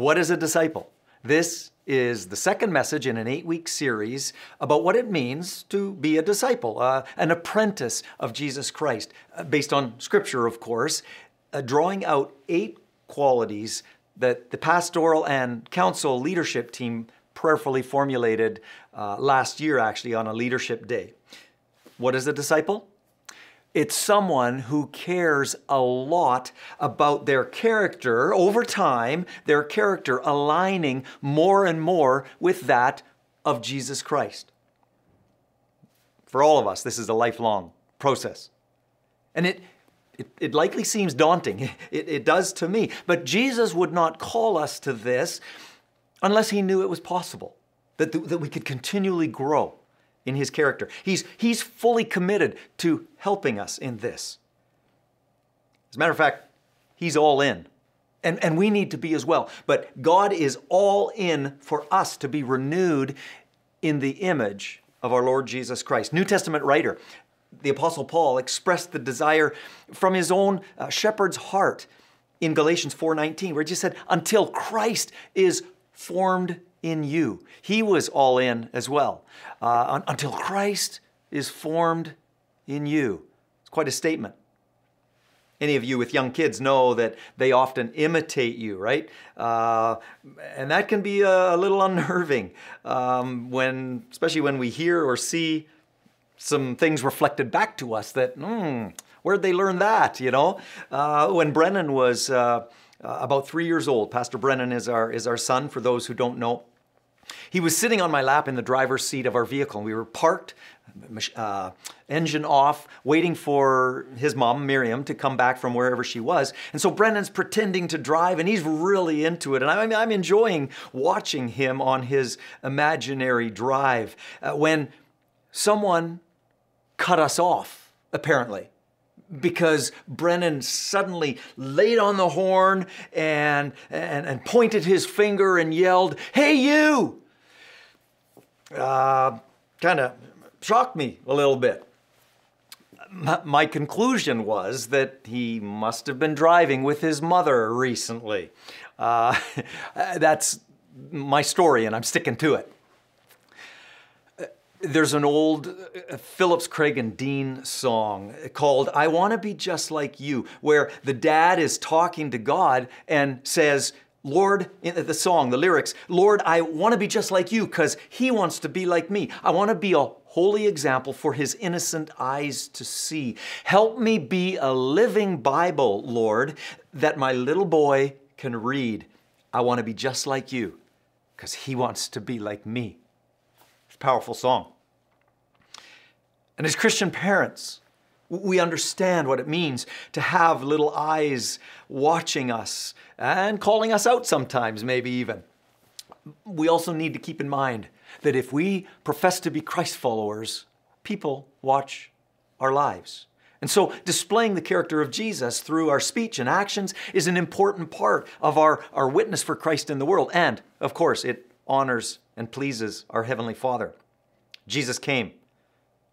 What is a disciple? This is the second message in an eight week series about what it means to be a disciple, uh, an apprentice of Jesus Christ, uh, based on Scripture, of course, uh, drawing out eight qualities that the pastoral and council leadership team prayerfully formulated uh, last year, actually, on a leadership day. What is a disciple? It's someone who cares a lot about their character over time, their character aligning more and more with that of Jesus Christ. For all of us, this is a lifelong process. And it, it, it likely seems daunting. It, it does to me. But Jesus would not call us to this unless he knew it was possible, that, that we could continually grow in his character. He's, he's fully committed to helping us in this. As a matter of fact, he's all in. And, and we need to be as well. But God is all in for us to be renewed in the image of our Lord Jesus Christ. New Testament writer, the Apostle Paul, expressed the desire from his own uh, shepherd's heart in Galatians 4:19, where he just said, "Until Christ is formed in you. He was all in as well. Uh, until Christ is formed in you. It's quite a statement. Any of you with young kids know that they often imitate you, right? Uh, and that can be a, a little unnerving um, when, especially when we hear or see some things reflected back to us that, hmm, where'd they learn that? You know, uh, when Brennan was uh, uh about three years old, Pastor Brennan is our is our son. For those who don't know, he was sitting on my lap in the driver's seat of our vehicle. We were parked, uh, engine off, waiting for his mom, Miriam, to come back from wherever she was. And so Brennan's pretending to drive, and he's really into it. And I'm, I'm enjoying watching him on his imaginary drive uh, when someone cut us off, apparently because Brennan suddenly laid on the horn and, and, and pointed his finger and yelled, Hey, you! Uh, kind of shocked me a little bit. My, conclusion was that he must have been driving with his mother recently. Uh, that's my story, and I'm sticking to it. There's an old uh, Phillips Craig and Dean song called I Want to Be Just Like You, where the dad is talking to God and says, Lord, in the song, the lyrics, Lord, I want to be just like you because he wants to be like me. I want to be a holy example for his innocent eyes to see. Help me be a living Bible, Lord, that my little boy can read. I want to be just like you because he wants to be like me powerful song. And as Christian parents, we understand what it means to have little eyes watching us and calling us out sometimes, maybe even. We also need to keep in mind that if we profess to be Christ followers, people watch our lives. And so, displaying the character of Jesus through our speech and actions is an important part of our, our witness for Christ in the world. And, of course, it honors and pleases our Heavenly Father. Jesus came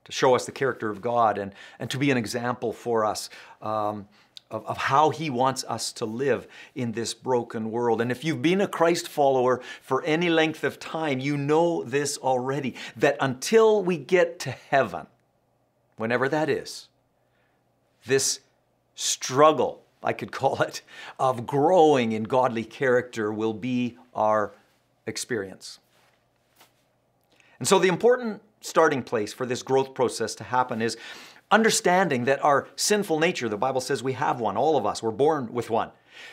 to show us the character of God and, and to be an example for us um, of, of how He wants us to live in this broken world. And if you've been a Christ follower for any length of time, you know this already that until we get to heaven, whenever that is, this struggle, I could call it, of growing in godly character will be our experience. And so the important starting place for this growth process to happen is understanding that our sinful nature, the Bible says we have one, all of us, we're born with one.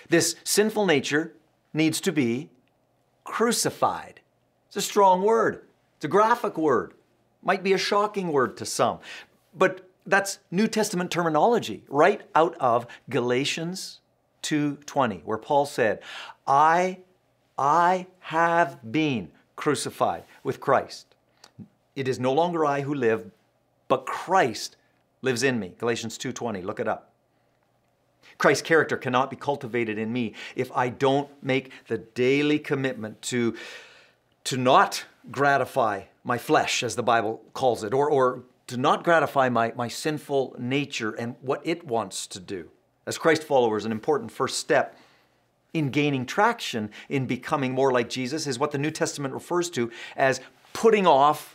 This sinful nature needs to be crucified. It's a strong word, it's a graphic word, might be a shocking word to some, but that's New Testament terminology right out of Galatians 2:20 where Paul said, "I I have been crucified with Christ. It is no longer I who live, but Christ lives in me. Galatians 2:20, look it up. Christ's character cannot be cultivated in me if I don't make the daily commitment to, to not gratify my flesh, as the Bible calls it, or, or to not gratify my, my sinful nature and what it wants to do. As Christ followers, an important first step in gaining traction in becoming more like Jesus is what the New Testament refers to as putting off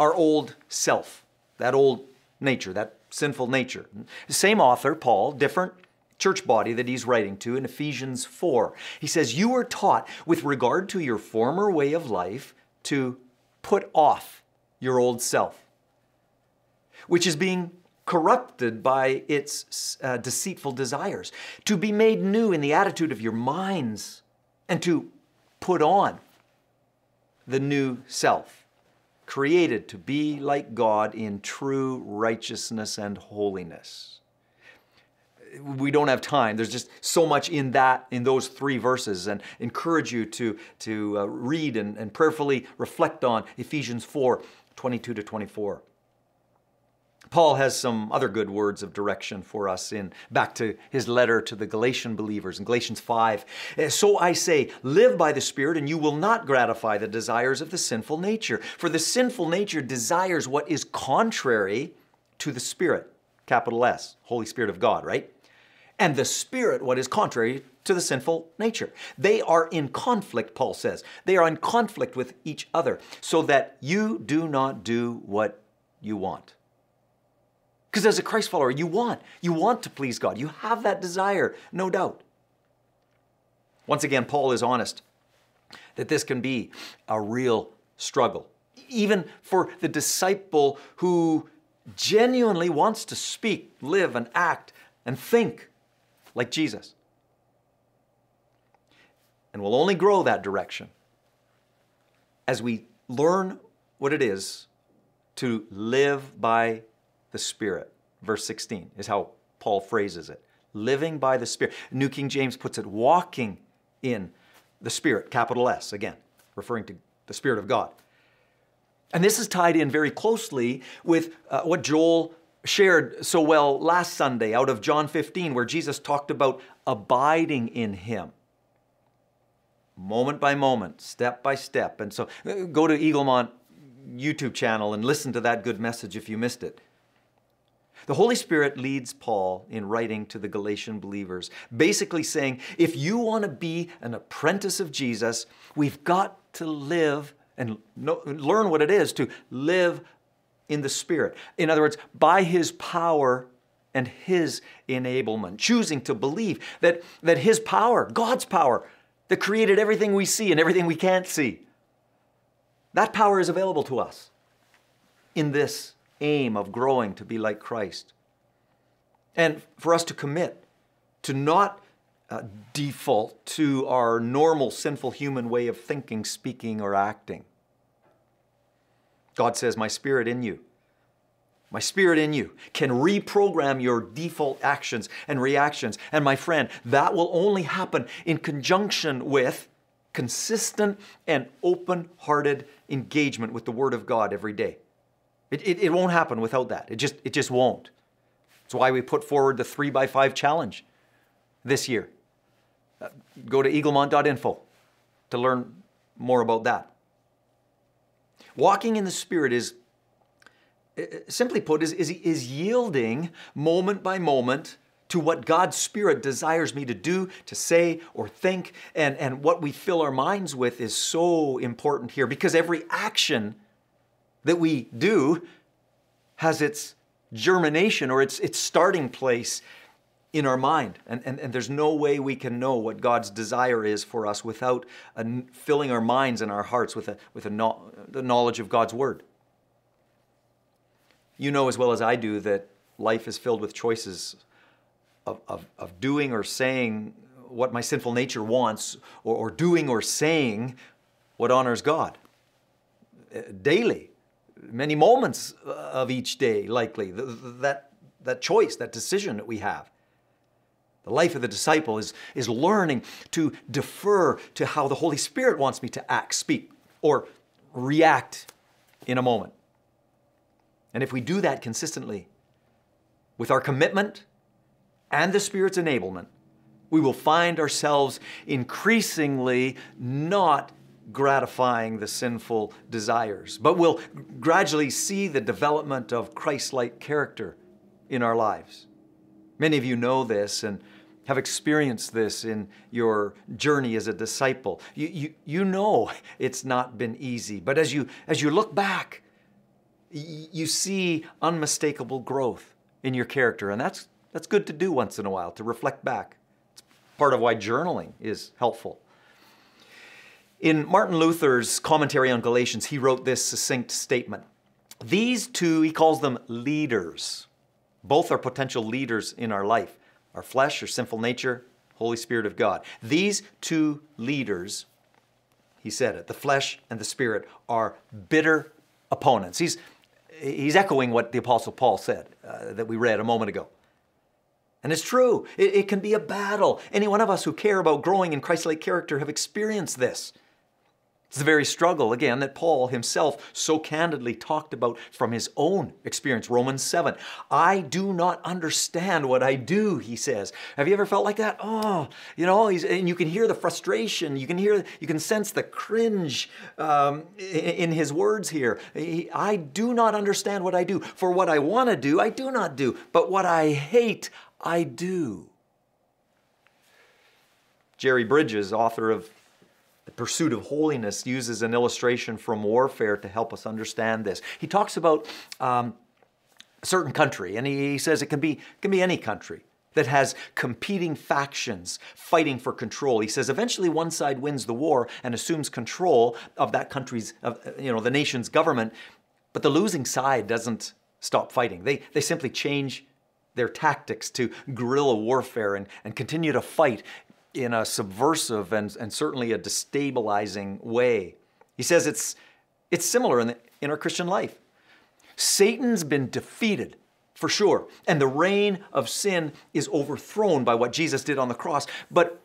our old self, that old nature, that sinful nature. Same author, Paul, different church body that he's writing to in Ephesians 4. He says, You were taught with regard to your former way of life to put off your old self, which is being corrupted by its uh, deceitful desires, to be made new in the attitude of your minds, and to put on the new self, created to be like God in true righteousness and holiness. We don't have time. There's just so much in that, in those three verses, and encourage you to, to uh, read and, and prayerfully reflect on Ephesians 4 22 to 24. Paul has some other good words of direction for us in back to his letter to the Galatian believers in Galatians 5. Eh, so I say, live by the Spirit, and you will not gratify the desires of the sinful nature. For the sinful nature desires what is contrary to the Spirit, capital S, Holy Spirit of God, right? And the Spirit, what is contrary to the sinful nature. They are in conflict, Paul says. They are in conflict with each other, so that you do not do what you want. Because as a Christ follower, you want, you want to please God. You have that desire, no doubt. Once again, Paul is honest that this can be a real struggle. Even for the disciple who genuinely wants to speak, live, and act and think like Jesus. And we'll only grow that direction as we learn what it is to live by the Spirit. Verse 16 is how Paul phrases it. Living by the Spirit. New King James puts it walking in the Spirit, capital S, again, referring to the Spirit of God. And this is tied in very closely with uh, what Joel shared so well last Sunday out of John 15, where Jesus talked about abiding in Him. Moment by moment, step by step. And so uh, go to Eaglemont YouTube channel and listen to that good message if you missed it. The Holy Spirit leads Paul in writing to the Galatian believers, basically saying, if you want to be an apprentice of Jesus, we've got to live and know, learn what it is to live in the Spirit. In other words, by His power and His enablement, choosing to believe that, that His power, God's power, that created everything we see and everything we can't see, that power is available to us in this aim of growing to be like Christ. And for us to commit to not uh, default to our normal sinful human way of thinking, speaking, or acting. God says, My spirit in you, my spirit in you can reprogram your default actions and reactions. And my friend, that will only happen in conjunction with consistent and open hearted engagement with the Word of God every day. It, it, it won't happen without that. It just, it just won't. That's why we put forward the three by five challenge this year. Uh, go to eaglemont.info to learn more about that. Walking in the Spirit is, uh, simply put, is, is, is yielding moment by moment to what God's Spirit desires me to do, to say, or think. And, and what we fill our minds with is so important here because every action that we do has its germination or its, its starting place in our mind. And, and, and there's no way we can know what God's desire is for us without a, filling our minds and our hearts with, a, with a no, the knowledge of God's Word. You know as well as I do that life is filled with choices of, of, of doing or saying what my sinful nature wants, or, or doing or saying what honors God eh, daily many moments uh, of each day, likely, that, that choice, that decision that we have. The life of the disciple is, is learning to defer to how the Holy Spirit wants me to act, speak, or react in a moment. And if we do that consistently, with our commitment and the Spirit's enablement, we will find ourselves increasingly not gratifying the sinful desires, but we'll gradually see the development of Christ like character in our lives. Many of you know this, and have experienced this in your journey as a disciple. You, you, you know it's not been easy, but as you, as you look back, you see unmistakable growth in your character, and that's, that's good to do once in a while, to reflect back. It's part of why journaling is helpful. In Martin Luther's commentary on Galatians, he wrote this succinct statement. These two, he calls them leaders. Both are potential leaders in our life our flesh, our sinful nature, Holy Spirit of God. These two leaders, he said it, the flesh and the spirit, are bitter opponents. He's, he's echoing what the Apostle Paul said uh, that we read a moment ago. And it's true, it, it can be a battle. Any one of us who care about growing in Christ like character have experienced this. It's the very struggle, again, that Paul himself so candidly talked about from his own experience. Romans 7. I do not understand what I do, he says. Have you ever felt like that? Oh, you know, he's and you can hear the frustration. You can hear, you can sense the cringe um, in, his words here. I do not understand what I do. For what I want to do, I do not do. But what I hate, I do. Jerry Bridges, author of the pursuit of holiness uses an illustration from warfare to help us understand this. He talks about um, a certain country, and he, says it can be, can be any country that has competing factions fighting for control. He says eventually one side wins the war and assumes control of that country's, of, you know, the nation's government, but the losing side doesn't stop fighting. They, they simply change their tactics to guerrilla warfare and, and continue to fight in a subversive and, and certainly a destabilizing way. He says it's, it's similar in, the, in our Christian life. Satan's been defeated for sure, and the reign of sin is overthrown by what Jesus did on the cross. But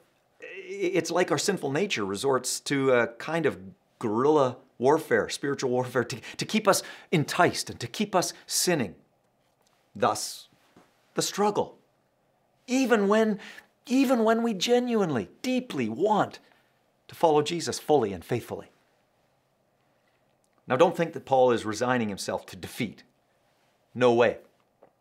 it's like our sinful nature resorts to a kind of guerrilla warfare, spiritual warfare, to, to keep us enticed and to keep us sinning. Thus, the struggle. Even when even when we genuinely, deeply want to follow Jesus fully and faithfully. Now, don't think that Paul is resigning himself to defeat. No way.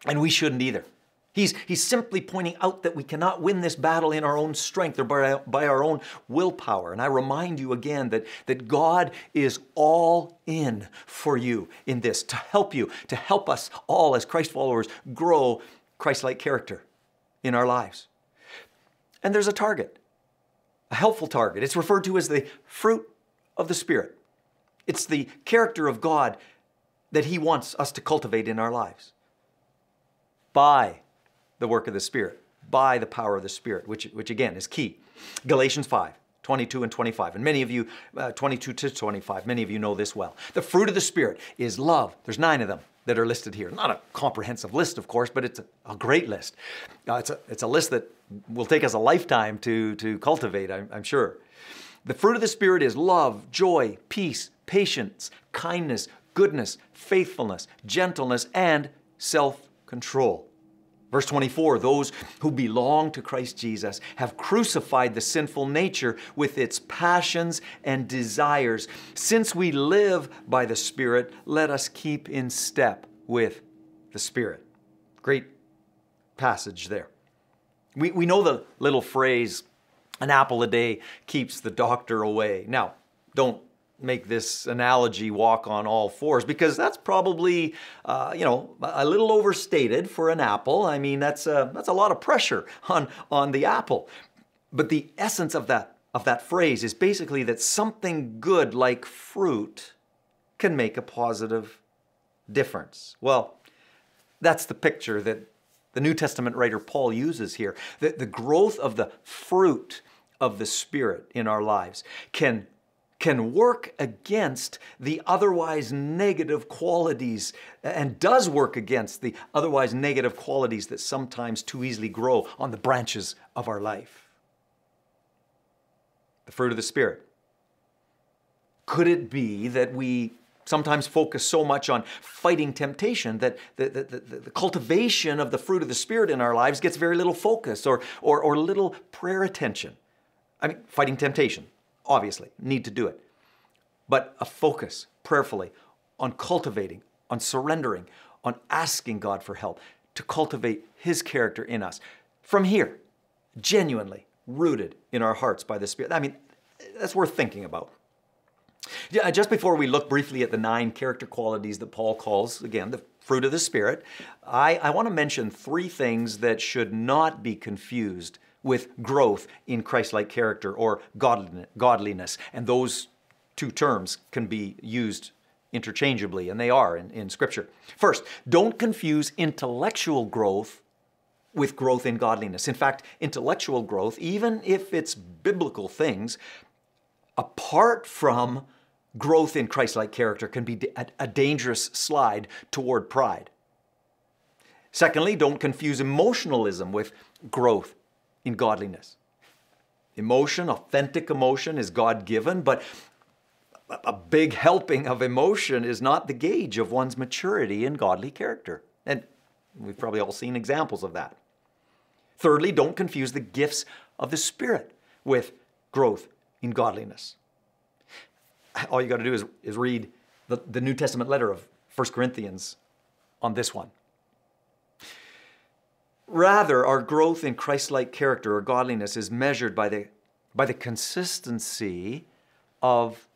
And we shouldn't either. He's, he's simply pointing out that we cannot win this battle in our own strength or by, by our own willpower. And I remind you again that, that God is all in for you in this, to help you, to help us all as Christ followers grow Christ like character in our lives. And there's a target, a helpful target. It's referred to as the fruit of the Spirit. It's the character of God that He wants us to cultivate in our lives by the work of the Spirit, by the power of the Spirit, which, which again is key. Galatians 5. 22 and 25. And many of you, uh, 22 to 25, many of you know this well. The fruit of the Spirit is love. There's nine of them that are listed here. Not a comprehensive list, of course, but it's a, a great list. Uh, it's, a, it's a list that will take us a lifetime to, to cultivate, I'm, I'm sure. The fruit of the Spirit is love, joy, peace, patience, kindness, goodness, faithfulness, gentleness, and self control. Verse 24 those who belong to Christ Jesus have crucified the sinful nature with its passions and desires. Since we live by the Spirit, let us keep in step with the Spirit. Great passage there. We, we know the little phrase, an apple a day keeps the doctor away. Now, don't make this analogy walk on all fours because that's probably uh, you know a little overstated for an apple. I mean that's a, that's a lot of pressure on on the apple. But the essence of that of that phrase is basically that something good like fruit can make a positive difference. Well, that's the picture that the New Testament writer Paul uses here. That the growth of the fruit of the Spirit in our lives can can work against the otherwise negative qualities and does work against the otherwise negative qualities that sometimes too easily grow on the branches of our life. The fruit of the Spirit. Could it be that we sometimes focus so much on fighting temptation that the, the, the, the, cultivation of the fruit of the Spirit in our lives gets very little focus or, or, or little prayer attention? I mean, fighting temptation obviously, need to do it. But a focus prayerfully on cultivating, on surrendering, on asking God for help to cultivate His character in us from here genuinely rooted in our hearts by the Spirit. I mean, that's worth thinking about. Yeah, just before we look briefly at the nine character qualities that Paul calls, again, the fruit of the Spirit, I, I want to mention three things that should not be confused with growth in Christ like character or godliness. And those two terms can be used interchangeably, and they are in, in Scripture. First, don't confuse intellectual growth with growth in godliness. In fact, intellectual growth, even if it's biblical things, apart from growth in Christ like character, can be a dangerous slide toward pride. Secondly, don't confuse emotionalism with growth in godliness. Emotion, authentic emotion, is God given, but a big helping of emotion is not the gauge of one's maturity in godly character. And we've probably all seen examples of that. Thirdly, don't confuse the gifts of the Spirit with growth in godliness. All you got to do is, is read the, the New Testament letter of 1 Corinthians on this one. Rather, our growth in Christ like character or godliness is measured by the, by the consistency of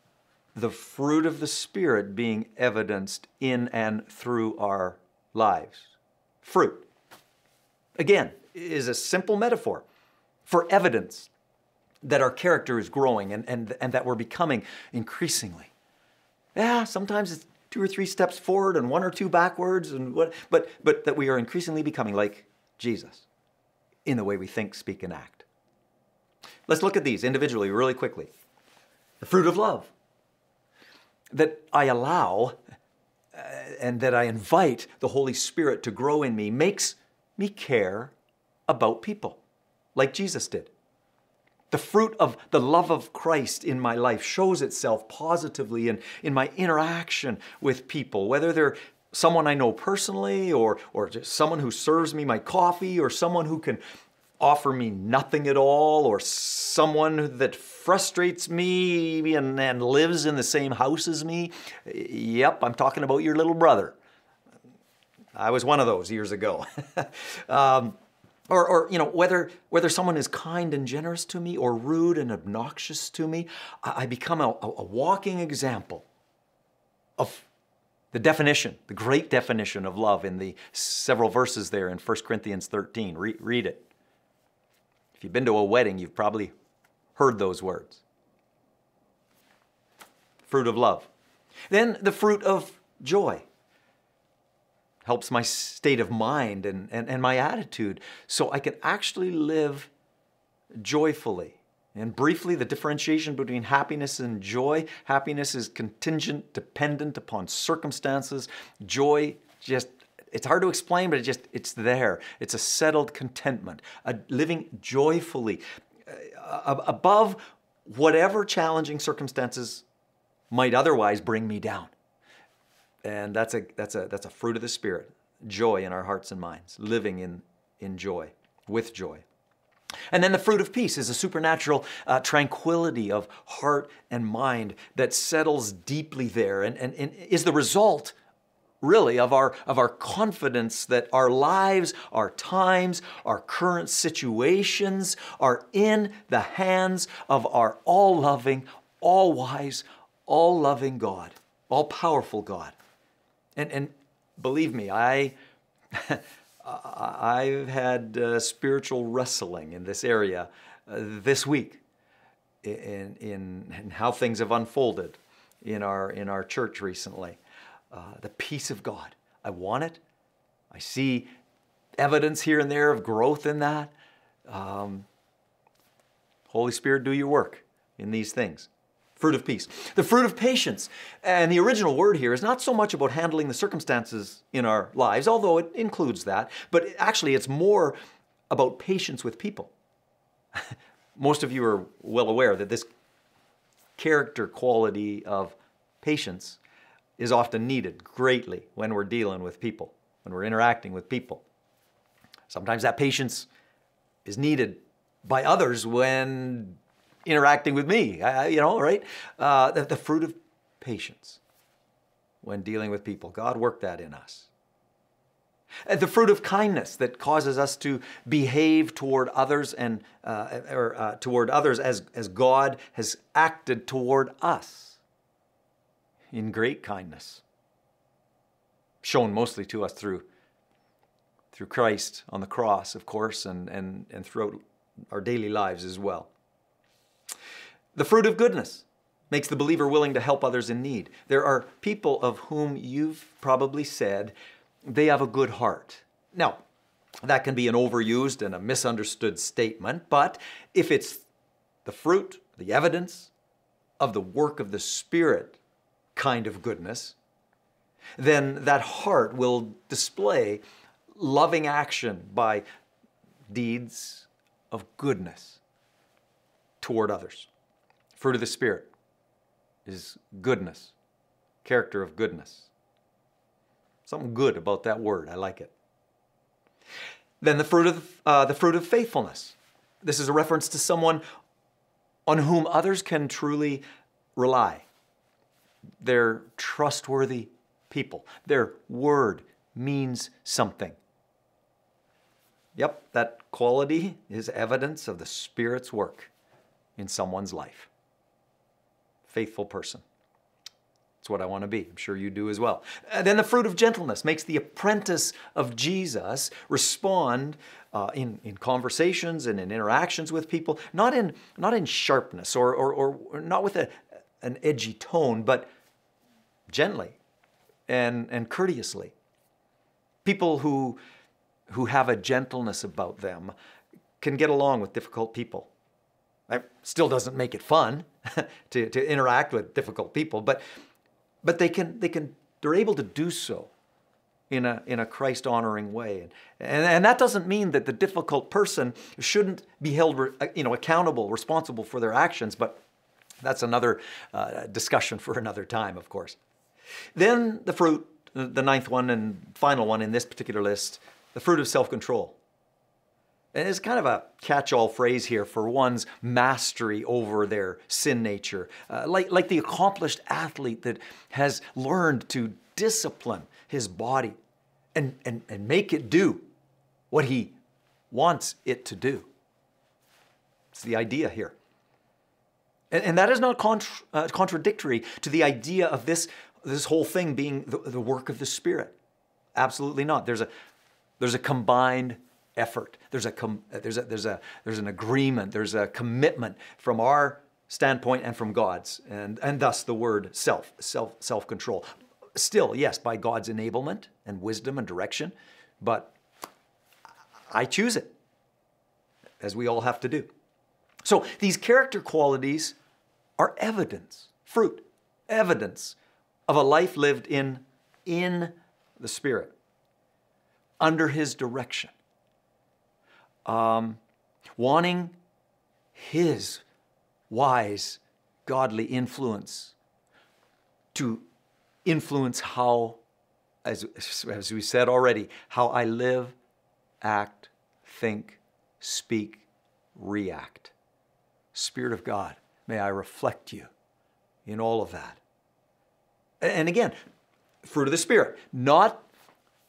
the fruit of the Spirit being evidenced in and through our lives. Fruit. Again, is a simple metaphor for evidence that our character is growing and, and, and that we're becoming increasingly. Yeah, sometimes it's two or three steps forward and one or two backwards, and what, but, but that we are increasingly becoming like Jesus in the way we think, speak, and act. Let's look at these individually really quickly. The fruit of love that I allow uh, and that I invite the Holy Spirit to grow in me makes me care about people like Jesus did. The fruit of the love of Christ in my life shows itself positively in, in my interaction with people, whether they're someone I know personally or, or someone who serves me my coffee or someone who can offer me nothing at all or someone that frustrates me and, and lives in the same house as me. Yep, I'm talking about your little brother. I was one of those years ago. um, or, or, you know whether whether someone is kind and generous to me or rude and obnoxious to me i become a, a walking example of the definition the great definition of love in the several verses there in 1 corinthians 13 Re- read it if you've been to a wedding, you've probably heard those words. Fruit of love. Then the fruit of joy helps my state of mind and, and, and my attitude so I can actually live joyfully. And briefly, the differentiation between happiness and joy happiness is contingent, dependent upon circumstances. Joy just it's hard to explain, but it just it's there. It's a settled contentment, a living joyfully uh, above whatever challenging circumstances might otherwise bring me down. And that's a that's a that's a fruit of the spirit, joy in our hearts and minds, living in in joy, with joy. And then the fruit of peace is a supernatural uh, tranquility of heart and mind that settles deeply there and, and, and is the result really of our of our confidence that our lives our times our current situations are in the hands of our all-loving all-wise all-loving god all-powerful god. And and believe me i i've had uh, spiritual wrestling in this area uh, this week in, in in how things have unfolded in our in our church recently uh, the peace of God. I want it. I see evidence here and there of growth in that. Um, Holy Spirit, do your work in these things. Fruit of peace. The fruit of patience. And the original word here is not so much about handling the circumstances in our lives, although it includes that, but actually it's more about patience with people. Most of you are well aware that this character quality of patience is often needed greatly when we're dealing with people, when we're interacting with people. Sometimes that patience is needed by others when interacting with me, you know, right? Uh, the, the fruit of patience when dealing with people. God worked that in us. Uh, The fruit of kindness that causes us to behave toward others and uh, or uh, toward others as, as God has acted toward us in great kindness, shown mostly to us through through Christ on the cross, of course, and, and, and throughout our daily lives as well. The fruit of goodness makes the believer willing to help others in need. There are people of whom you've probably said they have a good heart. Now, that can be an overused and a misunderstood statement, but if it's the fruit, the evidence of the work of the Spirit kind of goodness, then that heart will display loving action by deeds of goodness toward others. Fruit of the Spirit is goodness, character of goodness. Something good about that word. I like it. Then the fruit of uh, the fruit of faithfulness. This is a reference to someone on whom others can truly rely. They're trustworthy people. Their word means something. Yep, that quality is evidence of the Spirit's work in someone's life. Faithful person. That's what I want to be. I'm sure you do as well. And then the fruit of gentleness makes the apprentice of Jesus respond uh, in, in conversations and in interactions with people, not in, not in sharpness or, or, or not with a, an edgy tone, but gently and, and courteously. People who, who have a gentleness about them can get along with difficult people. That still doesn't make it fun to, to interact with difficult people, but, but they can, they can, they're able to do so in a, in a Christ honoring way. And, and, and, that doesn't mean that the difficult person shouldn't be held you know, accountable, responsible for their actions, but that's another uh, discussion for another time, of course. Then the fruit, the ninth one and final one in this particular list, the fruit of self control. And it's kind of a catch all phrase here for one's mastery over their sin nature. Uh, like, like the accomplished athlete that has learned to discipline his body and, and, and make it do what he wants it to do. It's the idea here. And, and that is not contra- uh, contradictory to the idea of this, this whole thing being the, the work of the Spirit. Absolutely not. There's a, there's a combined effort. There's a, there's, a, there's, a, there's an agreement, there's a commitment from our standpoint and from God's, and, and thus the word self, self, self-control. Still, yes, by God's enablement and wisdom and direction, but I choose it, as we all have to do. So these character qualities are evidence, fruit, evidence of a life lived in, in the Spirit, under His direction um, wanting His wise, godly influence to influence how, as, as we said already, how I live, act, think, speak, react. Spirit of God, may I reflect you in all of that. And again, fruit of the Spirit, not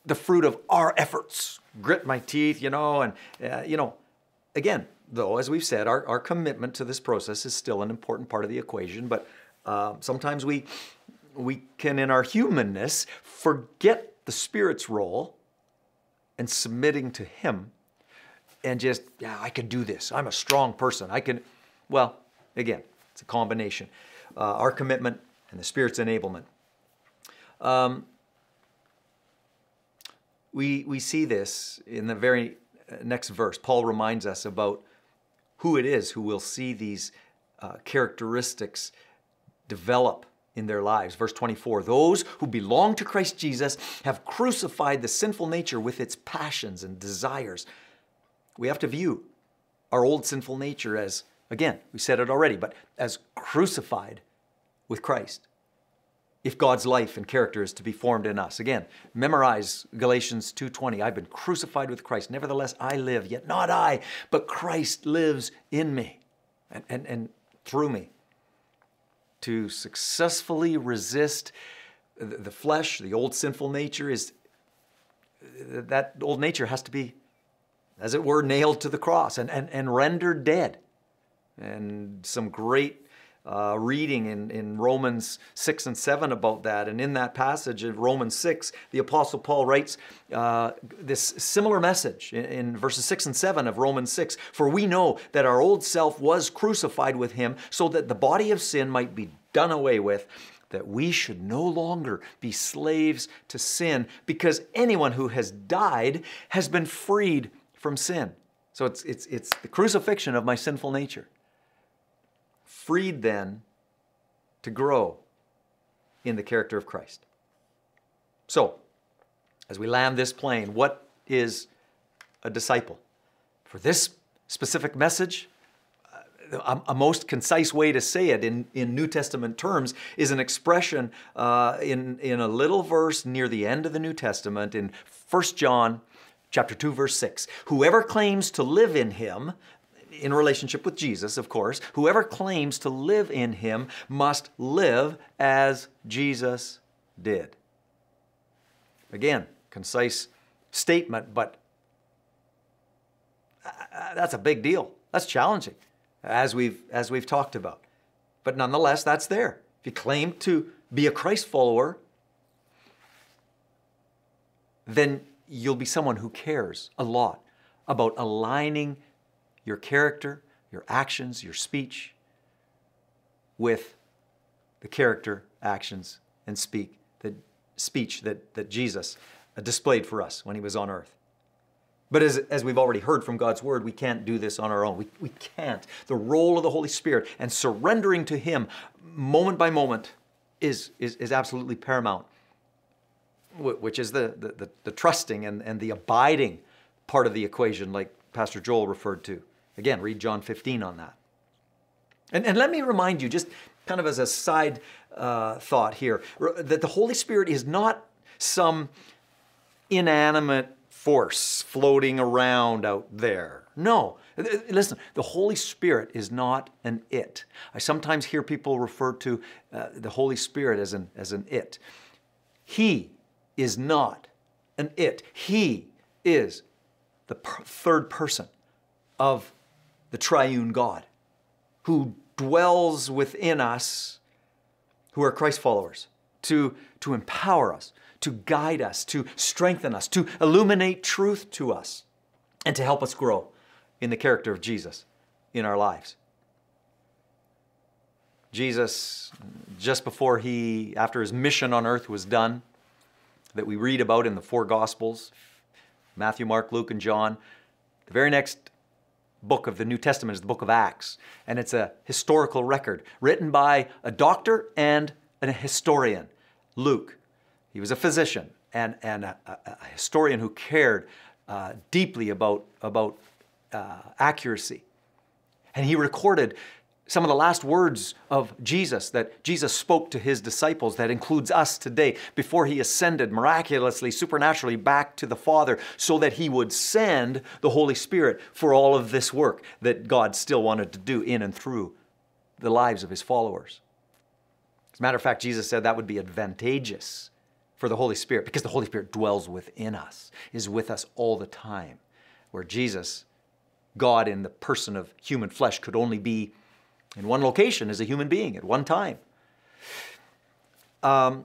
the fruit of our efforts, grit my teeth, you know, and, uh, you know, again, though, as we've said, our, our commitment to this process is still an important part of the equation, but uh, sometimes we, we can, in our humanness, forget the Spirit's role and submitting to Him and just, yeah, I can do this. I'm a strong person. I can, well, again, it's a combination. Uh, our commitment and the Spirit's enablement. Um, we, we see this in the very uh, next verse. Paul reminds us about who it is who will see these uh, characteristics develop in their lives. Verse 24 Those who belong to Christ Jesus have crucified the sinful nature with its passions and desires. We have to view our old sinful nature as, again, we said it already, but as crucified with Christ if God's life and character is to be formed in us. Again, memorize Galatians 2:20. I've been crucified with Christ. Nevertheless, I live, yet not I, but Christ lives in me and, and, and through me. To successfully resist the flesh, the old sinful nature, is that old nature has to be, as it were, nailed to the cross and, and, and rendered dead. And some great uh, reading in, in Romans 6 and 7 about that. And in that passage of Romans 6, the Apostle Paul writes uh, this similar message in, in verses 6 and 7 of Romans 6 For we know that our old self was crucified with him so that the body of sin might be done away with that we should no longer be slaves to sin because anyone who has died has been freed from sin. So it's, it's, it's the crucifixion of my sinful nature freed then to grow in the character of Christ. So, as we land this plane, what is a disciple? For this specific message, a, a, most concise way to say it in, in New Testament terms is an expression uh, in, in a little verse near the end of the New Testament in 1 John chapter 2 verse 6 whoever claims to live in him in relationship with Jesus, of course, whoever claims to live in him must live as Jesus did. Again, concise statement, but uh, uh, that's a big deal. That's challenging, as we've, as we've talked about. But nonetheless, that's there. If you claim to be a Christ follower, then you'll be someone who cares a lot about aligning your character, your actions, your speech with the character, actions, and speak that speech that, that Jesus displayed for us when he was on earth. But as, as we've already heard from God's word, we can't do this on our own. We, we can't. The role of the Holy Spirit and surrendering to Him moment by moment is, is, is absolutely paramount, which is the, the, the, the trusting and, and the abiding part of the equation, like Pastor Joel referred to. Again, read John 15 on that. And, and let me remind you, just kind of as a side uh, thought here, that the Holy Spirit is not some inanimate force floating around out there. No. Listen, the Holy Spirit is not an it. I sometimes hear people refer to uh, the Holy Spirit as an, as an it. He is not an it. He is the per- third person of the triune God who dwells within us who are Christ followers to, to empower us, to guide us, to strengthen us, to illuminate truth to us, and to help us grow in the character of Jesus in our lives. Jesus, just before he, after his mission on earth was done, that we read about in the four Gospels Matthew, Mark, Luke, and John, the very next book of the New Testament is the book of Acts, and it's a historical record written by a doctor and a historian, Luke. He was a physician and, and a, a, historian who cared uh, deeply about, about uh, accuracy. And he recorded some of the last words of Jesus that Jesus spoke to his disciples, that includes us today, before he ascended miraculously, supernaturally back to the Father, so that he would send the Holy Spirit for all of this work that God still wanted to do in and through the lives of his followers. As a matter of fact, Jesus said that would be advantageous for the Holy Spirit because the Holy Spirit dwells within us, is with us all the time. Where Jesus, God in the person of human flesh, could only be in one location as a human being at one time. Um,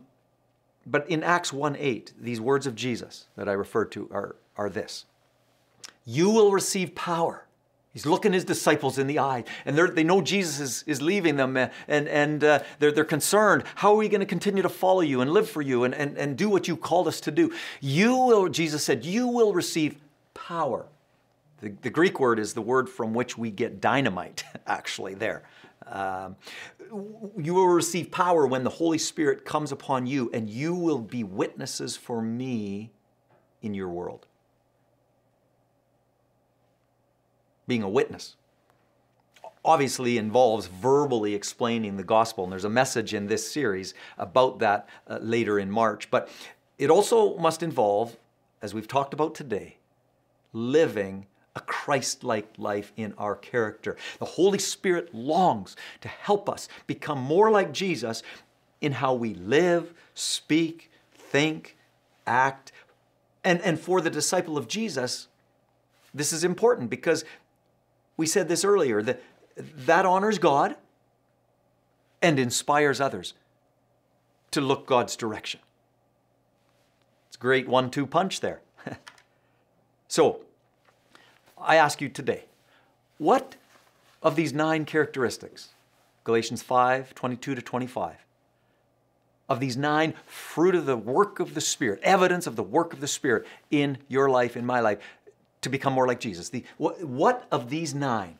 but in Acts 1 8, these words of Jesus that I referred to are, are this You will receive power. He's looking his disciples in the eye, and they know Jesus is, is leaving them, and, and uh, they're, they're concerned. How are we going to continue to follow you and live for you and, and, and do what you called us to do? You will, Jesus said, you will receive power. The, the Greek word is the word from which we get dynamite, actually, there. Um, you will receive power when the Holy Spirit comes upon you, and you will be witnesses for me in your world. Being a witness obviously involves verbally explaining the gospel, and there's a message in this series about that uh, later in March. But it also must involve, as we've talked about today, living a Christ like life in our character. The Holy Spirit longs to help us become more like Jesus in how we live, speak, think, act, And, and for the disciple of Jesus, this is important because we said this earlier that that honors God and inspires others to look God's direction. It's a great one two punch there. so, I ask you today, what of these nine characteristics, Galatians 5 22 to 25, of these nine fruit of the work of the Spirit, evidence of the work of the Spirit in your life, in my life, to become more like Jesus? The, what, what of these nine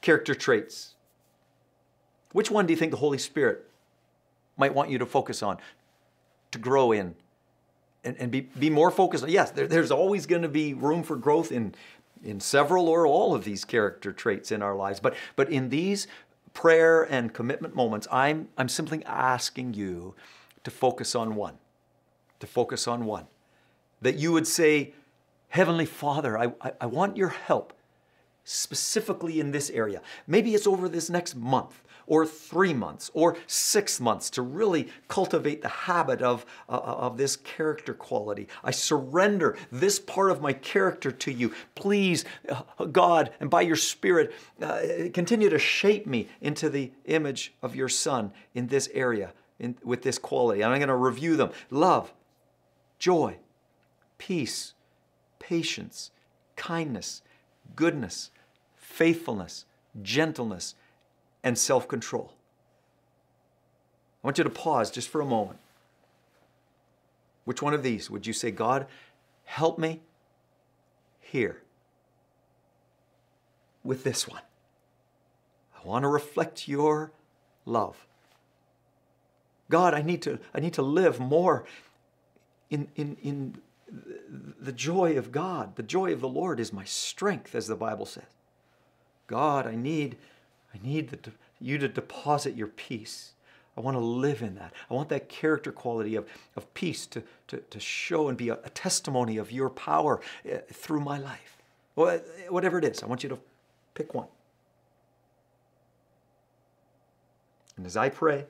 character traits, which one do you think the Holy Spirit might want you to focus on, to grow in, and, and be, be more focused? Yes, there, there's always going to be room for growth in, in several or all of these character traits in our lives, but, but in these prayer and commitment moments, I'm, I'm simply asking you to focus on one. To focus on one. That you would say, Heavenly Father, I, I, I want your help specifically in this area. Maybe it's over this next month or three months or six months to really cultivate the habit of, uh, of this character quality. I surrender this part of my character to you. Please, uh, God, and by your Spirit, uh, continue to shape me into the image of your Son in this area, in, with this quality. And I'm going to review them love, joy, peace, patience, kindness, goodness, faithfulness, gentleness, and self control. I want you to pause just for a moment. Which one of these would you say, God, help me here with this one? I want to reflect your love. God, I need to, I need to live more in, in, in the joy of God. The joy of the Lord is my strength, as the Bible says. God, I need I need the, you to deposit your peace. I want to live in that. I want that character quality of, of peace to, to, to show and be a, a testimony of your power uh, through my life. Whatever it is, I want you to pick one. And as I pray,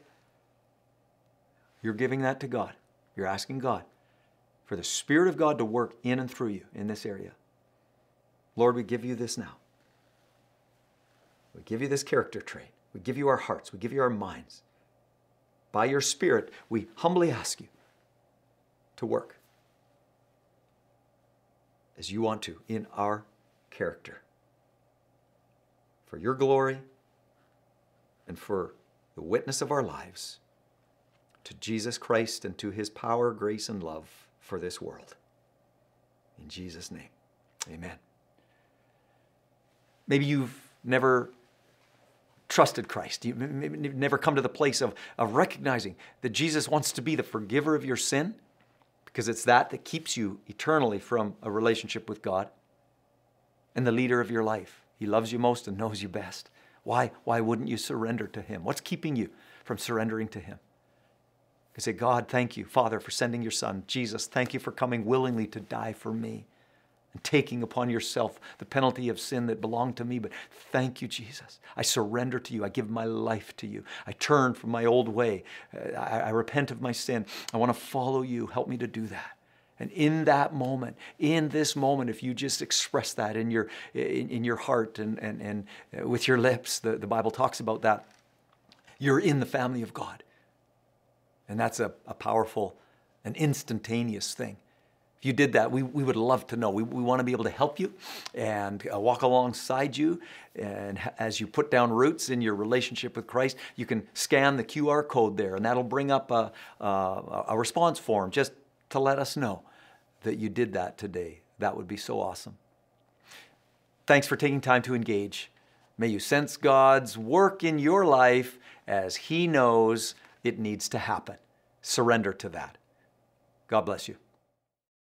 you're giving that to God. You're asking God for the Spirit of God to work in and through you in this area. Lord, we give you this now. We give you this character trait. We give you our hearts. We give you our minds. By your Spirit, we humbly ask you to work as you want to in our character. For your glory and for the witness of our lives to Jesus Christ and to his power, grace, and love for this world. In Jesus' name, amen. Maybe you've never trusted Christ. You've never come to the place of, of recognizing that Jesus wants to be the forgiver of your sin because it's that that keeps you eternally from a relationship with God and the leader of your life. He loves you most and knows you best. Why, why wouldn't you surrender to Him? What's keeping you from surrendering to Him? You say, God, thank you, Father, for sending your Son. Jesus, thank you for coming willingly to die for me and taking upon yourself the penalty of sin that belonged to me. But thank you, Jesus. I surrender to you. I give my life to you. I turn from my old way. Uh, I, I repent of my sin. I want to follow you. Help me to do that. And in that moment, in this moment, if you just express that in your, in, in your heart and, and, and uh, with your lips, the, the Bible talks about that, you're in the family of God. And that's a, a powerful an instantaneous thing you did that, we, we would love to know. We, we want to be able to help you and uh, walk alongside you. And as you put down roots in your relationship with Christ, you can scan the QR code there, and that'll bring up a, a, a response form just to let us know that you did that today. That would be so awesome. Thanks for taking time to engage. May you sense God's work in your life as He knows it needs to happen. Surrender to that. God bless you.